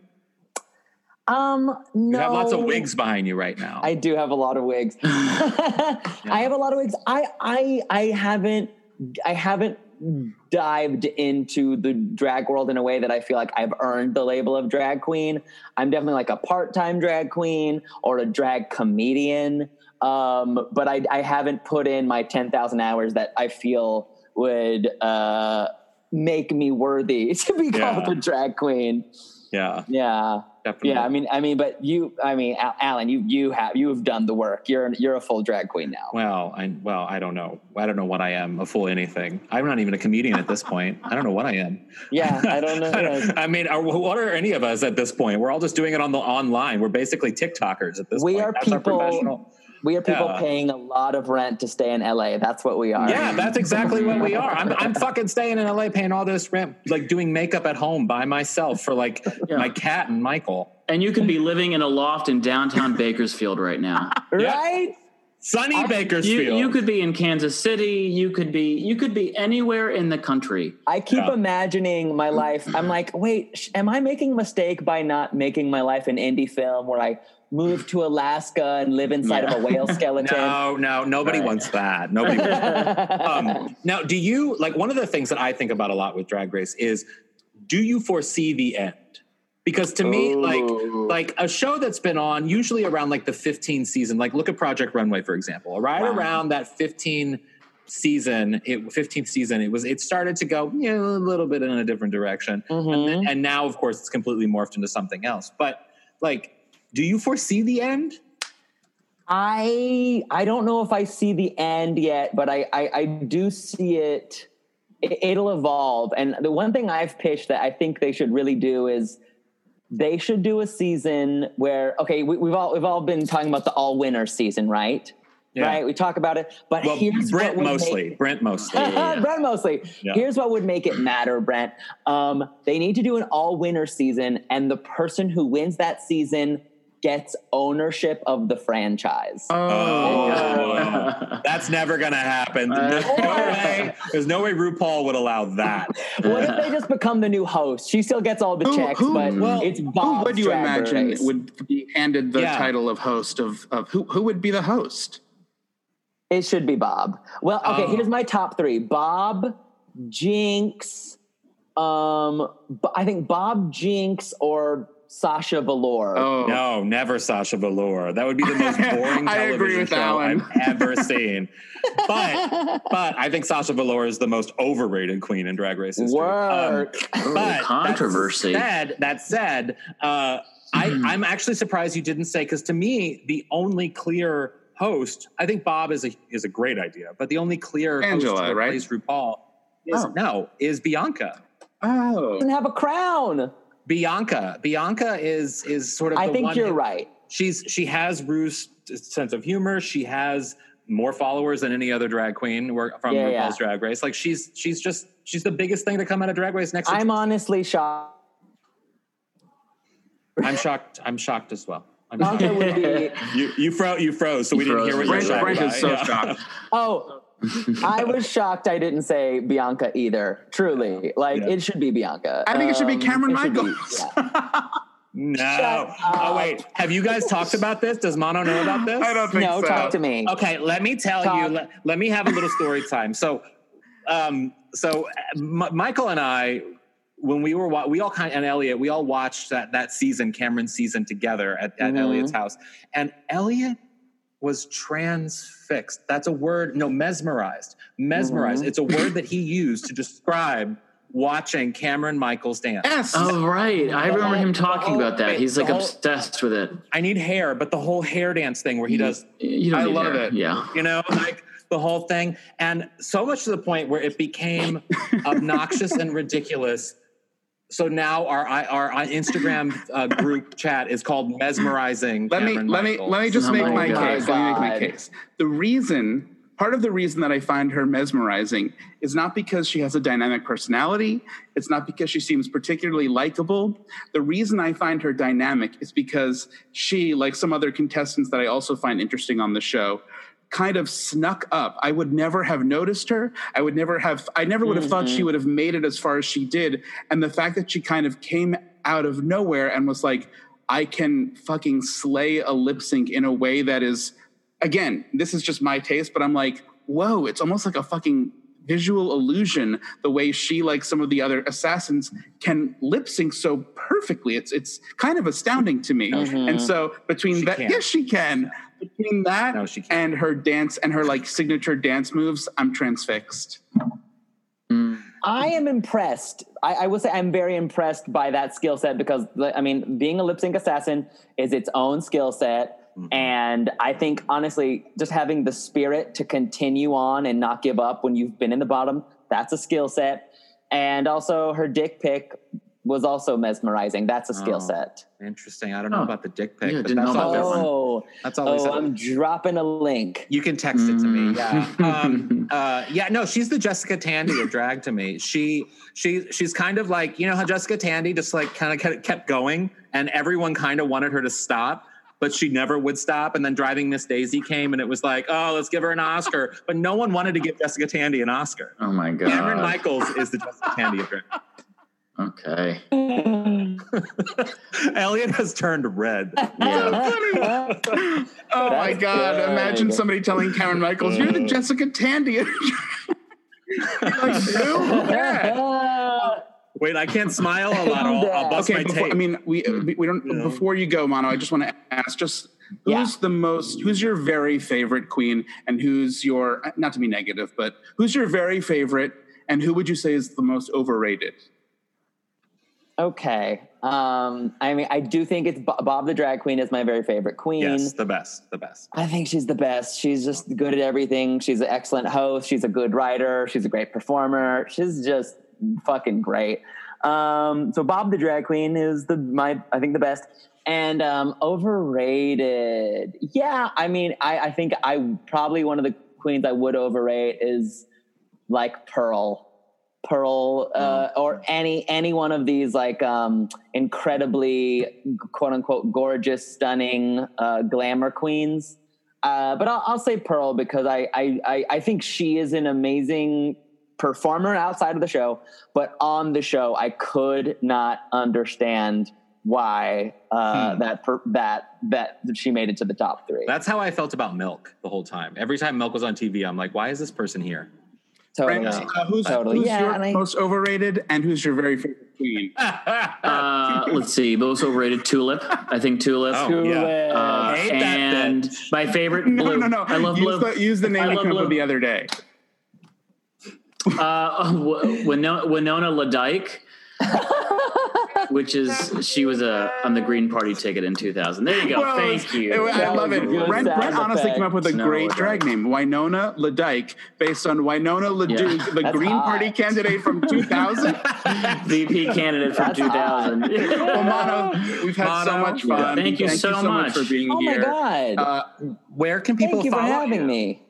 Um, no, You have lots of wigs behind you right now. I do have a lot of wigs. [LAUGHS] [LAUGHS] I have a lot of wigs. I I I haven't I haven't dived into the drag world in a way that I feel like I've earned the label of drag queen. I'm definitely like a part-time drag queen or a drag comedian. Um, but I, I haven't put in my 10,000 hours that I feel would uh, make me worthy [LAUGHS] to be called Yeah. a drag queen. Yeah, Yeah. Definitely. Yeah, I mean, I mean, but you, I mean, Alan, you, you have, you have done the work. You're, you're a full drag queen now. Well, I well, I don't know. I don't know what I am. A full anything. I'm not even a comedian at this point. I don't know what I am. Yeah, [LAUGHS] I don't know. I, don't- I mean, are, what are any of us at this point? We're all just doing it on the online. We're basically TikTokers at this point. We point. are That's our people- professional- We are people Yeah. paying a lot of rent to stay in LA. That's what we are. Yeah, that's exactly what we are. I'm, I'm fucking staying in LA, paying all this rent, like doing makeup at home by myself for like Yeah. my cat and Michael. And you could be living in a loft in downtown Bakersfield right now. Yeah. [LAUGHS] right. Sunny You, Bakersfield. you could be in Kansas City. You could be you could be anywhere in the country. I keep Yeah. imagining my life. I'm like, wait, sh- am I making a mistake by not making my life an indie film where I move to Alaska and live inside of a whale [LAUGHS] skeleton? no, no, nobody Right. wants that. Nobody. wants that. [LAUGHS] um, now, do you like one of the things that I think about a lot with Drag Race is, do you foresee the end? Because to me, like like a show that's been on usually around like the 15 season, like look at Project Runway for example, right Wow. around that 15 season, it 15th season, it was it started to go you know, a little bit in a different direction, Mhm. and, then, and now of course it's completely morphed into something else. But like, do you foresee the end? I I don't know if I see the end yet, but I I, I do see it. it. It'll evolve, and the one thing I've pitched that I think they should really do is they should do a season where okay, we, we've all we've all been talking about the all winner season, right? Yeah. Right, we talk about it, but Well, here's Brent what mostly. Make, Brent mostly. [LAUGHS] Brent mostly. Yeah. Here's what would make it matter, Brent. Um, they need to do an all winner season, and the person who wins that season gets ownership of the franchise. Oh, that's never gonna happen. There's no way. There's no way RuPaul would allow that. What if they just become the new host? She still gets all the Who- checks, who- but well, it's Who would you imagine Race. would be handed the Yeah. title of host of, of who who would be the host? It should be Bob. Well, okay. Oh. Here's my top three: Bob, Jinx. Um, B- I think Bob, Jinx, or Sasha Velour. Oh, No, never Sasha Velour. That would be the most [LAUGHS] boring I television agree with show Alan. I've ever seen. But [LAUGHS] but I think Sasha Velour is the most overrated queen in Drag Race history. Um, Work. but controversy. That said, that said, uh, I, I'm actually surprised you didn't say because to me the only clear host, I think Bob is a is a great idea, but the only clear Angela, host to right? replace RuPaul is Oh. no is Bianca. oh, doesn't have a crown. Bianca. Bianca is is sort of. I think one you're who- right. She's she has Ru's sense of humor. She has more followers than any other drag queen from Yeah, RuPaul's yeah. Drag Race. Like she's she's just she's the biggest thing to come out of Drag Race next. I'm honestly shocked. I'm shocked. I'm shocked as well. I'm Bianca shocked. would be. [LAUGHS] you you froze you froze, so we You didn't hear froze. what you Brent, were Brent is so. Yeah. shocked. Oh, I [LAUGHS] was shocked I didn't say Bianca either. Truly, like Yeah. it should be Bianca. I think it should be Um, Cameron it should be- Michaels. yeah. [LAUGHS] No. Oh wait. Have you guys talked about this? Does Mano know about [GASPS] this? I don't think No, so. talk to me. Okay, let me tell Talk. you. Let, let me have a little story time. So, um, so uh, M- Michael and I, when we were wa- we all kind of, and Elliot, we all watched that that season, Cameron's season, together at, at Mhm. Elliot's house, and Elliot was transfixed. That's a word. No, mesmerized. Mesmerized. Mhm. It's a word that he used to describe watching Cameron Michaels dance. Yes. Oh right, I remember him talking about that. He's like whole- obsessed with it. I need hair, but the whole hair dance thing where he does You don't I need love hair. it. Yeah. you know, like the whole thing. And so much to the point where it became [LAUGHS] obnoxious and ridiculous. So now our our, our Instagram uh, group [LAUGHS] chat is called mesmerizing. let me Cameron let me let me just Oh make my my God. case. Let me make my case. The reason, part of the reason that I find her mesmerizing is not because she has a dynamic personality. It's not because she seems particularly likable. The reason I find her dynamic is because she, like some other contestants that I also find interesting on the show, kind of snuck up. I would never have noticed her. I would never have, I never would have thought she would have made it as far as she did. And the fact that she kind of came out of nowhere and was like, I can fucking slay a lip sync in a way that is, again, this is just my taste, but I'm like, whoa, it's almost like a fucking visual illusion the way she like some of the other assassins can lip sync so perfectly it's it's kind of astounding to me Mhm. and so between She that can't. yes she can between that No, she can't. and her dance and her like signature dance moves i'm transfixed I am impressed. I, I will say I'm very impressed by that skill set because I mean, being a lip sync assassin is its own skill set. Mhm. And I think honestly, just having the spirit to continue on and not give up when you've been in the bottom, that's a skill set. And also her dick pic was also mesmerizing. That's a skill Oh. set. Interesting. I don't know about the dick pic, Yeah, but didn't that's know about that one. Oh, that's always oh, I'm dropping a link. You can text it to me. Mm. Yeah. Um, [LAUGHS] uh, yeah. No, she's the Jessica Tandy of drag to me. She she she's kind of like you know how Jessica Tandy just like kind of kept, kept going, and everyone kind of wanted her to stop. But she never would stop. And then Driving Miss Daisy came, and it was like, oh, let's give her an Oscar. But no one wanted to give Jessica Tandy an Oscar. Oh my god. Cameron Michaels is the Jessica Tandy of drag. [LAUGHS] Okay. [LAUGHS] Elliot has turned red. [LAUGHS] Yeah. [LAUGHS] Oh my That's God! good. Imagine somebody telling Karen Michaels, "You're the Jessica Tandy." like. Wait, I can't smile a lot. I'll, I'll bust Okay, my before, tape. I mean, we hmm. we we don't. Yeah. Before you go, Mano, I just want to ask, just who's Yeah. the most? Who's your very favorite queen, and who's your not to be negative, but who's your very favorite, and who would you say is the most overrated? Okay. Um, I mean, I do think it's Bo- Bob the Drag Queen is my very favorite queen. yes, the best, the best. I think she's the best. She's just good at everything. She's an excellent host. She's a good writer. She's a great performer. She's just fucking great. Um, so Bob the Drag Queen is the my I think the best. And um, overrated. Yeah, I mean, I, I think I probably one of the queens I would overrate is like Pearl. Pearl uh, or any any one of these like um, incredibly quote unquote gorgeous, stunning uh, glamour queens. Uh, but I'll, I'll say Pearl because I, I I I think she is an amazing performer outside of the show, but on the show I could not understand why uh, Hmm. that per, that that she made it to the top three. That's how I felt about Milk the whole time. Every time Milk was on TV, I'm like, why is this person here? Totally. Brent, uh, who's, Totally. who's Yeah, your I- most overrated, and who's your very favorite queen? [LAUGHS] Uh, let's see. Most overrated Tulip. I think Tulip. Oh, Tulip. yeah. Uh, Hate and bitch. my favorite No, blue. no, no. no. I love use blue. The, use the name I you came up blue. with the other day. Uh, [LAUGHS] Winona, Winona LaDyke, [LAUGHS] which is she was a on the Green Party ticket in 2000. There you go. Well, Thank you. it- I love it. Brent, Brent honestly effect. came up with a Snow great Ledyke. drag name, Winona LaDyke, based on Winona LaDuke, the That's Green hot. Party candidate from [LAUGHS] 2000. VP candidate from That's 2000. [LAUGHS] well, Mano, we've had so much fun. Thank you so much. for being here. oh my god! Uh, Where can people Thank you for having you? me.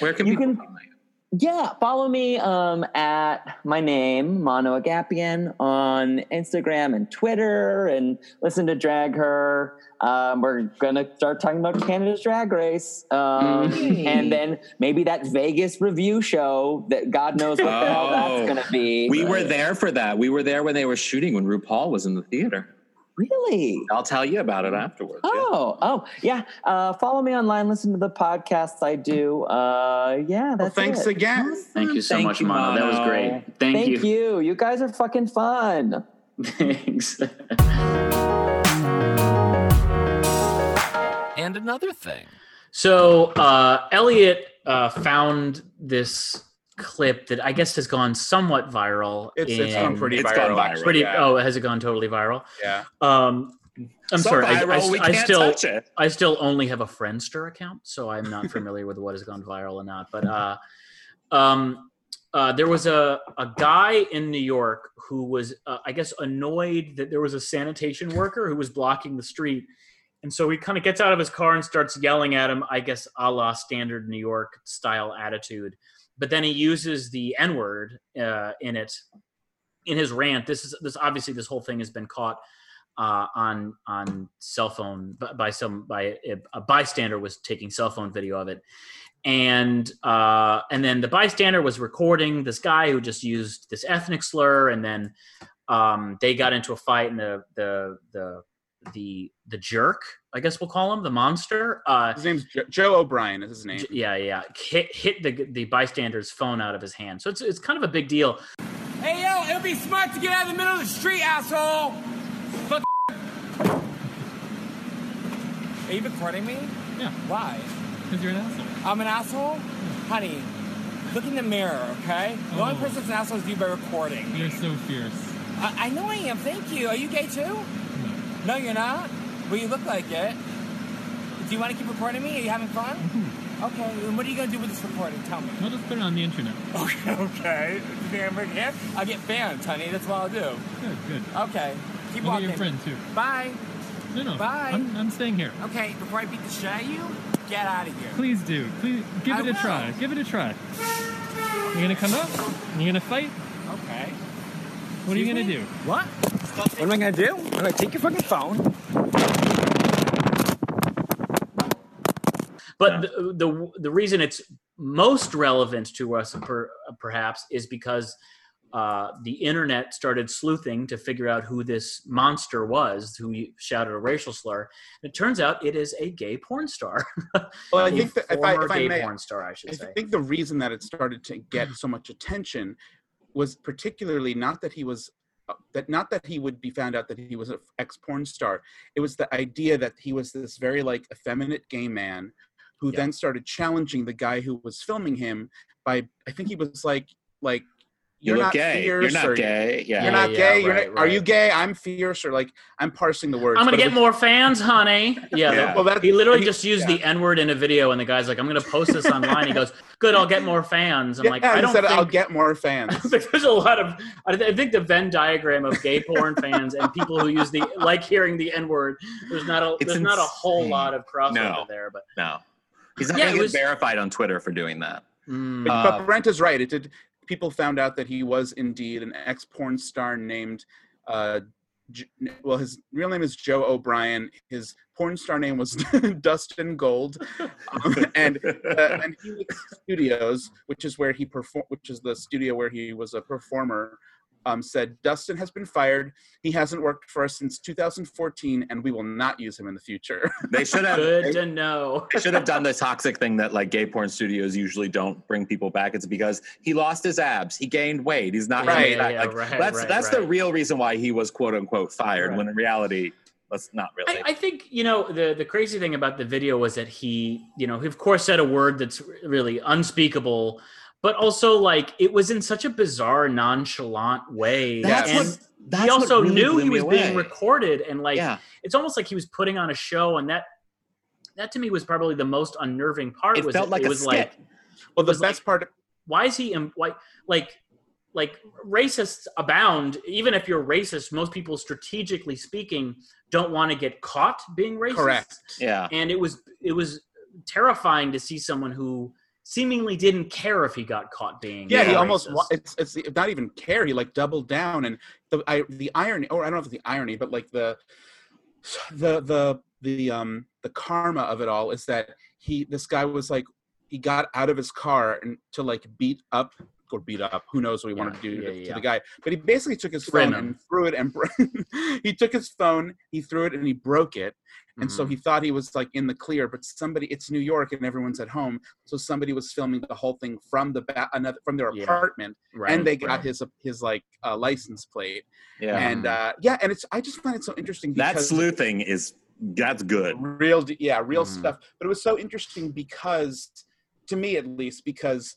Where can You people can- follow you? Yeah, follow me um, at my name, Mano Agapion, on Instagram and Twitter, and listen to Drag Her. Um, we're gonna start talking about Canada's Drag Race, um, Mm. and then maybe that Vegas review show that God knows what the hell Oh. that's gonna be. We were there for that. We were there when they were shooting when RuPaul was in the theater. Really. I'll tell you about it afterwards. yeah. Oh, oh, yeah. Uh, follow me online. Listen to the podcasts I do. Uh, yeah, that's well, thanks it. again. Thank you so Thank much, you, Mano. That was great. Thank, Thank you. You guys are fucking fun. [LAUGHS] Thanks. And another thing. So uh, Elliot uh, found this clip that I guess has gone somewhat viral. It's, it's gone pretty It's viral. gone viral. pretty. yeah. Oh, has it gone totally viral? yeah. Um, I'm so sorry. I- Viral, I, we I can't still touch it. I still only have a Friendster account, so I'm not familiar with what has gone viral or not. But uh, um, uh, there was a, a guy in New York who was, uh, I guess, annoyed that there was a sanitation worker who was blocking the street. And so he kind of gets out of his car and starts yelling at him, I guess, a la standard New York style attitude. But then he uses the N word uh, in it, in his rant. This is this obviously this whole thing has been caught uh, on on cell phone by, some by a, a bystander was taking cell phone video of it, and uh, and then the bystander was recording this guy who just used this ethnic slur, and then um, they got into a fight, and the the the the the jerk, I guess we'll call him the monster. Uh, His name's jo- Joe O'Brien. Is his name? j- yeah, yeah, hit hit the the bystander's phone out of his hand. So it's it's kind of a big deal. Hey yo, it'd be smart to get out of the middle of the street, asshole. Fuck. Are you recording me? Yeah. Why? Because you're an asshole. I'm an asshole? Honey, Look in the mirror, okay? The only Oh. person that's an asshole is you by recording. You're so fierce. I, I know I am. Thank you. Are you gay too? No, you're not. Well, you look like it. Do you want to keep recording me? Are you having fun? Mm-hmm. Okay. And what are you gonna do with this recording? Tell me. I'll just put it on the internet. [LAUGHS] Okay. Okay. You think I'm big hip? I'll get fans, honey. That's what I'll do. Good, good. Okay. Keep I'll walking. your friend too. Bye. No, no. Bye. I'm, I'm staying here. Okay. Before I beat the shit out of you, get out of here. Please do. Please give I it a try. Give it a try. You're gonna come up? You're gonna fight? Okay. What are you gonna me? do? What? What am I gonna do? I'm gonna take your fucking phone. But the, the the reason it's most relevant to us, per, perhaps, is because uh, the internet started sleuthing to figure out who this monster was, who shouted a racial slur. And it turns out it is a gay porn star, [LAUGHS] Well, I a think that if I, former if I gay may, porn star, I should I say. think the reason that it started to get so much attention was particularly not that he was Uh, that not that he would be found out that he was an ex porn star. It was the idea that he was this very like effeminate gay man who Yeah. then started challenging the guy who was filming him by I think he was like like You you're look not gay. fierce You're not gay. Yeah. You're Yeah, not yeah, gay. You're right, not, Are you gay? I'm fierce, or like I'm parsing the words. I'm gonna get was- more fans, honey. [LAUGHS] Yeah. Yeah. Well, that, He literally he- just used yeah. the N word in a video, and the guy's like, "I'm going to post this online." He goes, "Good, I'll get more fans." I'm yeah, like, I don't said think I'll get more [LAUGHS] fans. there's a lot of. I think the Venn diagram of gay porn [LAUGHS] fans and people who use the like hearing the N word. There's not a It's there's not a whole lot of crossover No. there, but No. He's not Yeah, going it to was- verified on Twitter for doing that. mm, But, Uh, but Brent is right. It did. People found out that he was indeed an ex porn star named. Uh, J- well, his real name is Joe O'Brien. His porn star name was [LAUGHS] Dustin Gold, um, and uh, [LAUGHS] and Helix Studios, which is where he perform, which is the studio where he was a performer, um, said Dustin has been fired. He hasn't worked for us since 2014, and we will not use him in the future. [LAUGHS] They should have. good they- to know. They should have done the toxic thing that like gay porn studios usually don't bring people back. It's because he lost his abs, he gained weight, he's not Yeah, coming yeah, yeah, Like, right, that's right, that's the real reason why he was quote unquote fired. Right. When in reality, that's not really. I, I think you know the the crazy thing about the video was that he you know he of course said a word that's really unspeakable, but also like it was in such a bizarre nonchalant way. that's and what. That's he what also really knew he was being recorded and like yeah, it's almost like he was putting on a show and that that to me was probably the most unnerving part it was felt like it a was skit. like well, the was like- best part. why is he im- like like like racists abound even if you're racist most people strategically speaking don't want to get caught being racist Correct. yeah, and it was it was terrifying to see someone who seemingly didn't care if he got caught being yeah, he racist. almost it's it's not even care he like doubled down and the I, the irony or i don't know if it's the irony but like the the the the um the karma of it all is that he this guy was like he got out of his car and to like beat up or beat up who knows what he wanted to do Yeah, to, yeah, to the guy but he basically took his phone and threw it and [LAUGHS] he took his phone he threw it and he broke it and so Mhm. he thought he was like in the clear but somebody it's new york and everyone's at home so somebody was filming the whole thing from the back another from their Yeah. apartment right, and they got right. his his like uh, license plate yeah. and uh yeah and it's i just find it so interesting that sleuthing is that's good. real yeah real Mhm. stuff but it was so interesting because to me at least because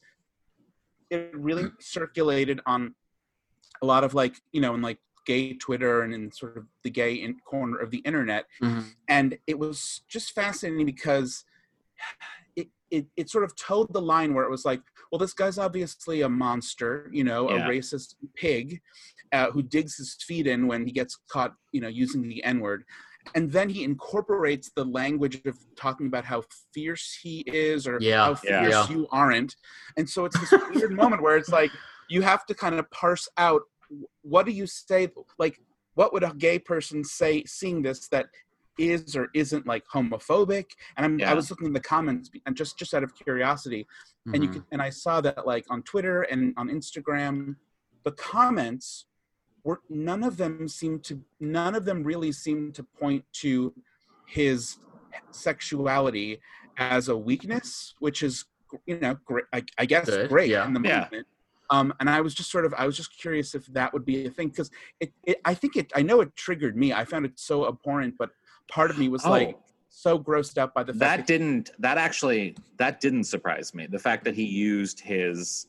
it really circulated on a lot of like you know in like gay twitter and in sort of the gay in corner of the internet Mhm. and it was just fascinating because it, it it sort of towed the line where it was like well this guy's obviously a monster you know Yeah. a racist pig uh, who digs his feet in when he gets caught you know using the n-word and then he incorporates the language of talking about how fierce he is or Yeah, how fierce Yeah. you aren't and so it's this weird moment where it's like you have to kind of parse out what do you say like what would a gay person say seeing this that is or isn't like homophobic and I'm, Yeah. i was looking in the comments and just just out of curiosity and you Mhm. could and i saw that like on twitter and on instagram the comments were none of them seemed to none of them really seemed to point to his sexuality as a weakness which is you know great i, I guess Good, great yeah. in the Yeah. Um, and I was just sort of, I was just curious if that would be a thing because it, it, I think it, I know it triggered me. I found it so abhorrent, but part of me was like Oh. so grossed out by the fact that didn't that actually that didn't surprise me the fact that he used his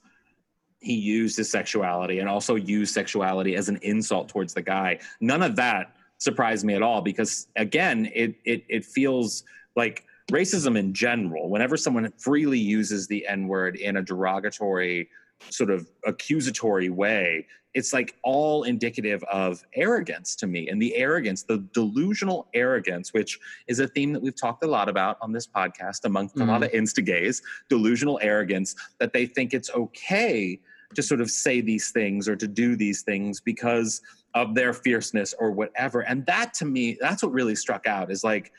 he used his sexuality and also used sexuality as an insult towards the guy. None of that surprised me at all because again, it it it feels like racism in general. Whenever someone freely uses the N word in a derogatory, sort of accusatory way, it's like all indicative of arrogance to me. And the arrogance, the delusional arrogance, which is a theme that we've talked a lot about on this podcast amongst a lot of mm-hmm. instigays, delusional arrogance that they think it's okay to sort of say these things or to do these things because of their fierceness or whatever. And that to me, that's what really struck out is like,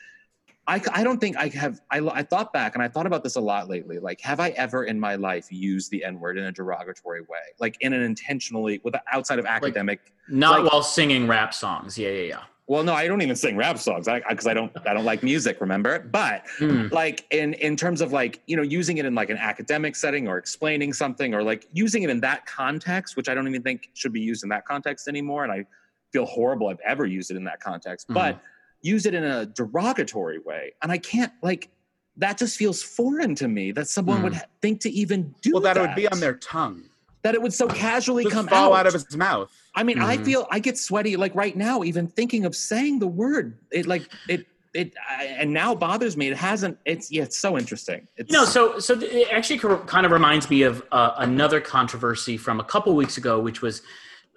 I, I don't think I have. I, I thought back and I thought about this a lot lately. Like, have I ever in my life used the N word in a derogatory way, like in an intentionally, with outside of academic? Not like- while singing rap songs. Yeah, yeah, yeah. Well, no, I don't even sing rap songs because I, don't I don't like music. Remember, but Hmm. like in in terms of like you know using it in like an academic setting or explaining something or like using it in that context, which I don't even think should be used in that context anymore, and I feel horrible I've ever used it in that context. Mhm. But use it in a derogatory way, and I can't like that. Just feels foreign to me that someone Mm. would ha- think to even do that. Well, that, it would be on their tongue. that it would so casually Just come fall out. out of his mouth. I mean, I Mhm. feel I get sweaty like right now, even thinking of saying the word. It like it it I, and now bothers me. It hasn't. It's yeah. It's so interesting. It's You know, so so it actually kind of reminds me of uh, another controversy from a couple weeks ago, which was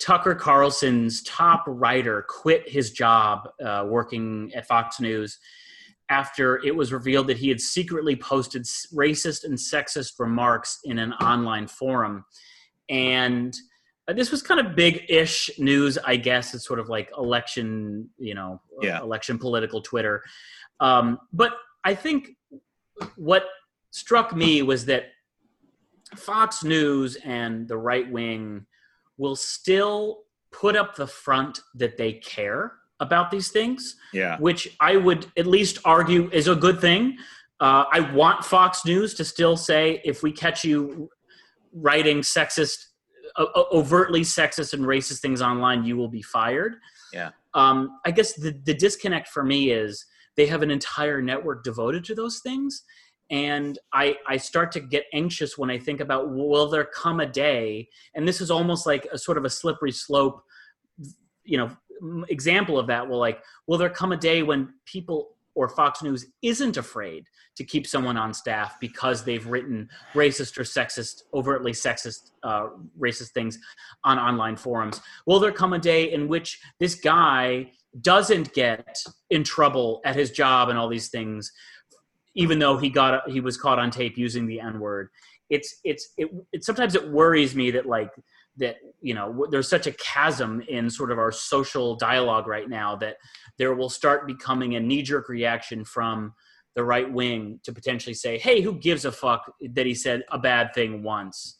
Tucker Carlson's top writer quit his job uh, working at Fox News after it was revealed that he had secretly posted racist and sexist remarks in an online forum, and uh, this was kind of big-ish news, I guess. It's sort of like election, you know, Yeah. election political Twitter. Um, but I think what struck me was that Fox News and the right wing will still put up the front that they care about these things, yeah. which I would at least argue is a good thing. Uh, I want Fox News to still say if we catch you writing sexist, o- overtly sexist and racist things online, you will be fired. Yeah. Um, I guess the, the disconnect for me is they have an entire network devoted to those things. And I, I start to get anxious when I think about will there come a day, and this is almost like a sort of a slippery slope, you know, example of that. Will like, will there come a day when people or Fox News isn't afraid to keep someone on staff because they've written racist or sexist, overtly sexist, uh, racist things on online forums? Will there come a day in which this guy doesn't get in trouble at his job and all these things, even though he got he was caught on tape using the N word? It's it's it, it sometimes it worries me that like that you know there's such a chasm in sort of our social dialogue right now that there will start becoming a knee-jerk reaction from the right wing to potentially say hey who gives a fuck that he said a bad thing once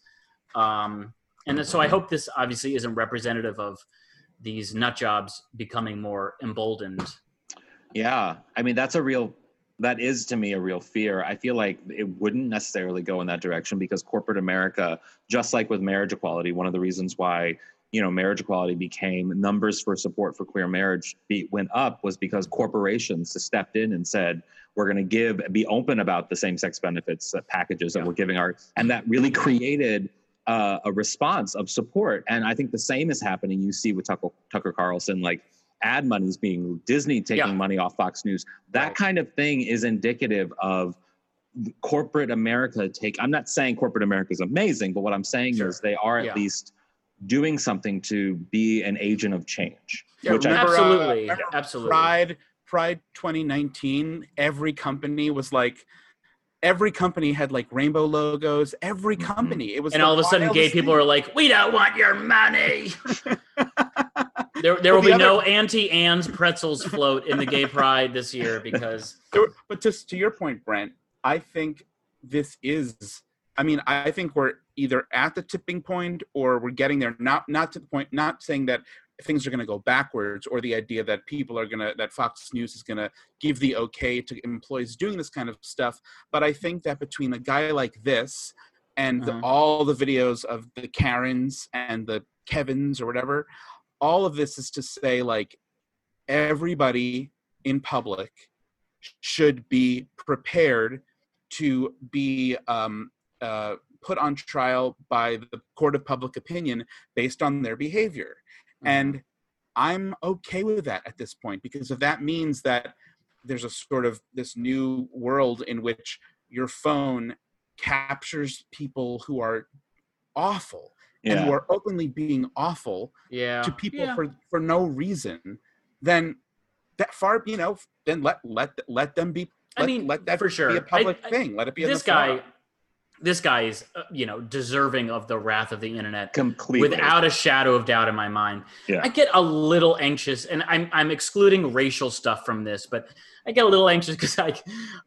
um, and so i hope this obviously isn't representative of these nut jobs becoming more emboldened Yeah, I mean that's a real that is to me a real fear. I feel like it wouldn't necessarily go in that direction because corporate America, just like with marriage equality, one of the reasons why you know marriage equality became numbers for support for queer marriage be, went up was because corporations stepped in and said we're going to give be open about the same sex benefits uh, packages that we're giving our and that really created uh, a response of support. And i think the same is happening. You see with tucker, tucker carlson like ad money's being disney taking Yeah. money off fox news that Right. kind of thing is indicative of corporate america take i'm not saying corporate america is amazing but what i'm saying Sure. is they are at Yeah. least doing something to be an agent of change Yeah, which I, remember, uh, absolutely remember absolutely Pride, Pride 2019, every company was like, every company had like rainbow logos. Every Mhm. company, it was. and all of a sudden gay people thing. are like we don't want your money [LAUGHS] [LAUGHS] there, there will the be no other- Auntie Anne's pretzels float in the gay pride this year because [LAUGHS] but just to your point, Brent, I think this is. I mean, I think we're either at the tipping point or we're getting there. Not not to the point. Not saying that things are going to go backwards or the idea that people are going to that Fox News is going to give the okay to employees doing this kind of stuff. But I think that between a guy like this and the, Mhm. all the videos of the Karens and the Kevins or whatever, all of this is to say like everybody in public should be prepared to be um, uh, put on trial by the court of public opinion based on their behavior. Mhm. And I'm okay with that at this point because if that means that there's a sort of this new world in which your phone captures people who are awful and who are openly being awful yeah to people Yeah. for for no reason, then that far you know then let let let them be. I let- mean, let that for sure be a public I- thing. Let it be in this the forum. guy this guy is uh, you know deserving of the wrath of the internet Completely. without a shadow of doubt in my mind Yeah. i get a little anxious and i'm i'm excluding racial stuff from this but i get a little anxious [LAUGHS] because i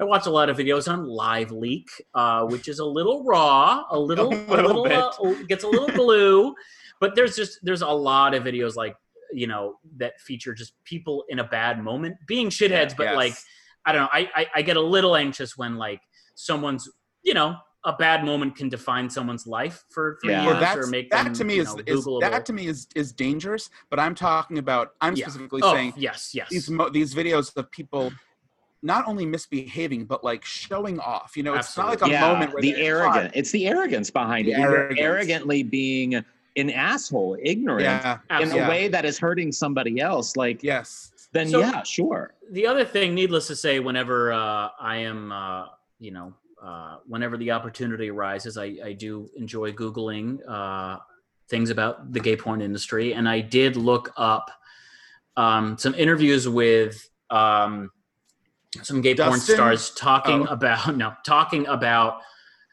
i watch a lot of videos on LiveLeak uh which is a little raw a [LAUGHS] little A a little little, uh, gets a little blue but there's just there's a lot of videos like you know that feature just people in a bad moment being shitheads but Yes. like I don't know. I, I I get a little anxious when like someone's you know a bad moment can define someone's life for three Yeah. years Well, that's, or make that them, to me you is, know, is Googleable. that to me is is dangerous. But I'm talking about. I'm Yeah. specifically oh, saying yes, yes. these mo- these videos of people not only misbehaving but like showing off. You know, it's not like a yeah, moment where the they're arrogant. caught. It's the arrogance behind The it. Arrogance. arrogantly being an asshole, ignorant Yeah. in Absolutely. a way that is hurting somebody else. Like, Yes. then So- yeah, sure. the other thing, needless to say, whenever uh, I am, uh, you know, uh, whenever the opportunity arises, I, I do enjoy Googling uh, things about the gay porn industry. And I did look up um, some interviews with um, some gay porn stars talking Oh. about, [LAUGHS] no, talking about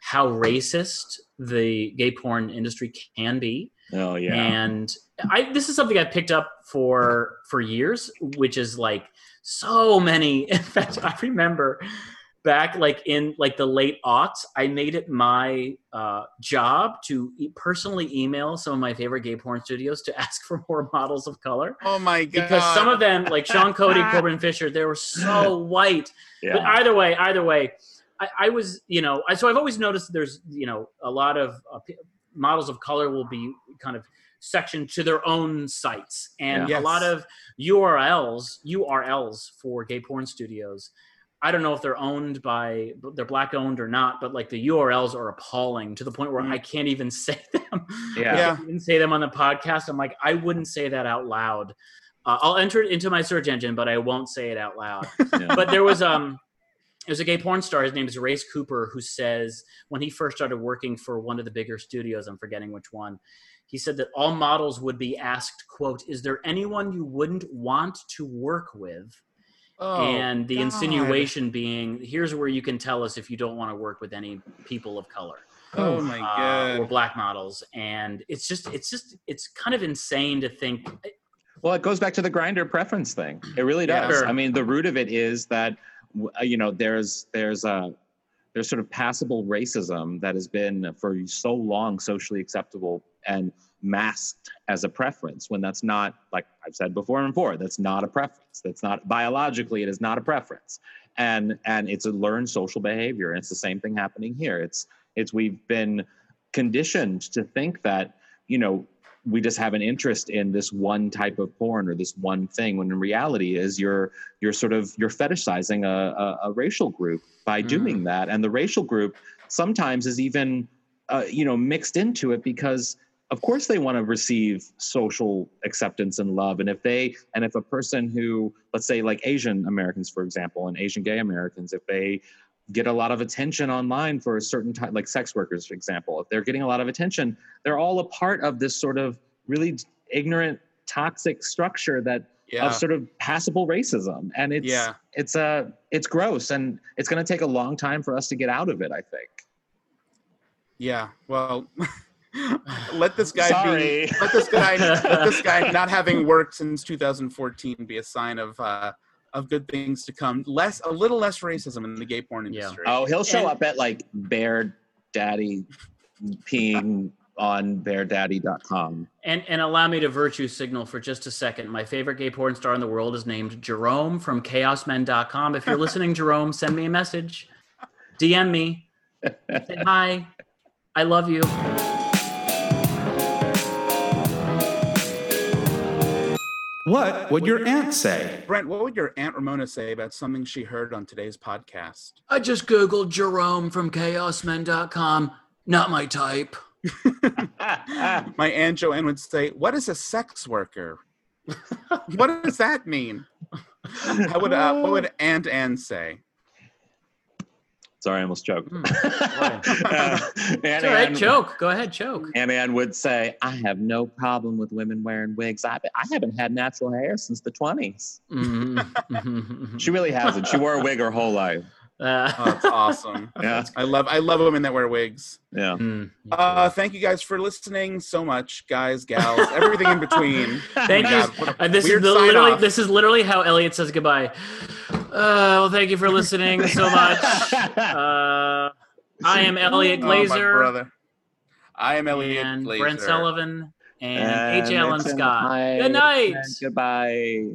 how racist the gay porn industry can be Oh yeah. and I this is something I picked up for for years, which is like so many. [LAUGHS] In fact, I remember back like in like the late aughts, I made it my uh, job to e- personally email some of my favorite gay porn studios to [LAUGHS] ask for more models of color Oh my god. because some of them, like Sean [LAUGHS] Cody, Corbin Fisher, they were so [LAUGHS] white. But yeah. either way, either way, I, I was, you know, I, so I've always noticed there's, you know, a lot of uh, p- models of color will be kind of sectioned to their own sites, and Yeah. a lot of URLs, URLs for gay porn studios. I don't know if they're owned by, they're black owned or not, but like the URLs are appalling to the point where I can't even [LAUGHS] say them. Yeah. I can't even say them on the podcast. I'm like, I wouldn't say that out loud. Uh, I'll enter it into my search engine, but I won't say it out loud [LAUGHS] Yeah. but there was um there's a gay porn star his name is race cooper who says when he first started working for one of the bigger studios i'm forgetting which one he said that all models would be asked quote is there anyone you wouldn't want to work with Oh, and the God. insinuation being here's where you can tell us if you don't want to work with any people of color Oh my uh, god. or black models and it's just it's just it's kind of insane to think Well, it goes back to the Grindr preference thing. It really Yeah. does. Sure. I mean, the root of it is that uh, you know there's there's a there's sort of passable racism that has been for so long socially acceptable and masked as a preference when that's not like I've said before and before that's not a preference. That's not biologically it is not a preference. And and it's a learned social behavior and it's the same thing happening here. It's it's we've been conditioned to think that you know we just have an interest in this one type of porn or this one thing when in reality is you're you're sort of you're fetishizing a, a, a racial group by Mm. doing that. And the racial group sometimes is even uh, you know mixed into it because of course they want to receive social acceptance and love and if they and if a person who let's say like asian americans for example and asian gay americans if they get a lot of attention online for a certain time like sex workers for example if they're getting a lot of attention they're all a part of this sort of really ignorant toxic structure that Yeah. of sort of passable racism and it's Yeah. it's uh it's gross and it's going to take a long time for us to get out of it i think Yeah. Well, [LAUGHS] let this guy Sorry. be. Let this guy. let this guy [LAUGHS] not having worked since 2014 be a sign of uh, of good things to come. Less, a little less racism in the gay porn Yeah. industry. oh he'll show And- up at like bear daddy peeing on beardaddy.com And and allow me to virtue signal for just a second. My favorite gay porn star in the world is named Jerome from chaosmen.com. If you're listening, [LAUGHS] Jerome, send me a message. DM me. Say hi. I love you. What would your aunt say? Brent, what would your aunt Ramona say about something she heard on today's podcast? I just Googled Jerome from chaosmen.com. Not my type. [LAUGHS] My Aunt Joanne would say, What is a sex worker? what does that mean? How would, uh, what would Aunt Anne say? Sorry, I almost choked. Hmm. Uh, Aunt [LAUGHS] It's all right. Anne- Choke. Go ahead. Choke. Aunt Anne would say, I have no problem with women wearing wigs. I, I haven't had natural hair since the 20s. Mhm. She really hasn't. She wore a wig her whole life. Uh, Oh, that's awesome. [LAUGHS] Yeah. I love I love women that wear wigs. Yeah. mm, Uh, thank you guys for listening so much, guys, gals, everything in between. [LAUGHS] Thank Oh you. God, Uh, this is the- literally off. this is literally how Elliot says goodbye. Uh, well, thank you for listening so much. [LAUGHS] Uh, I am Elliot Oh, my Glazer brother. I am Elliot and Glazer. Brent Sullivan and, And H. Alan Scott. my- Good night. Goodbye.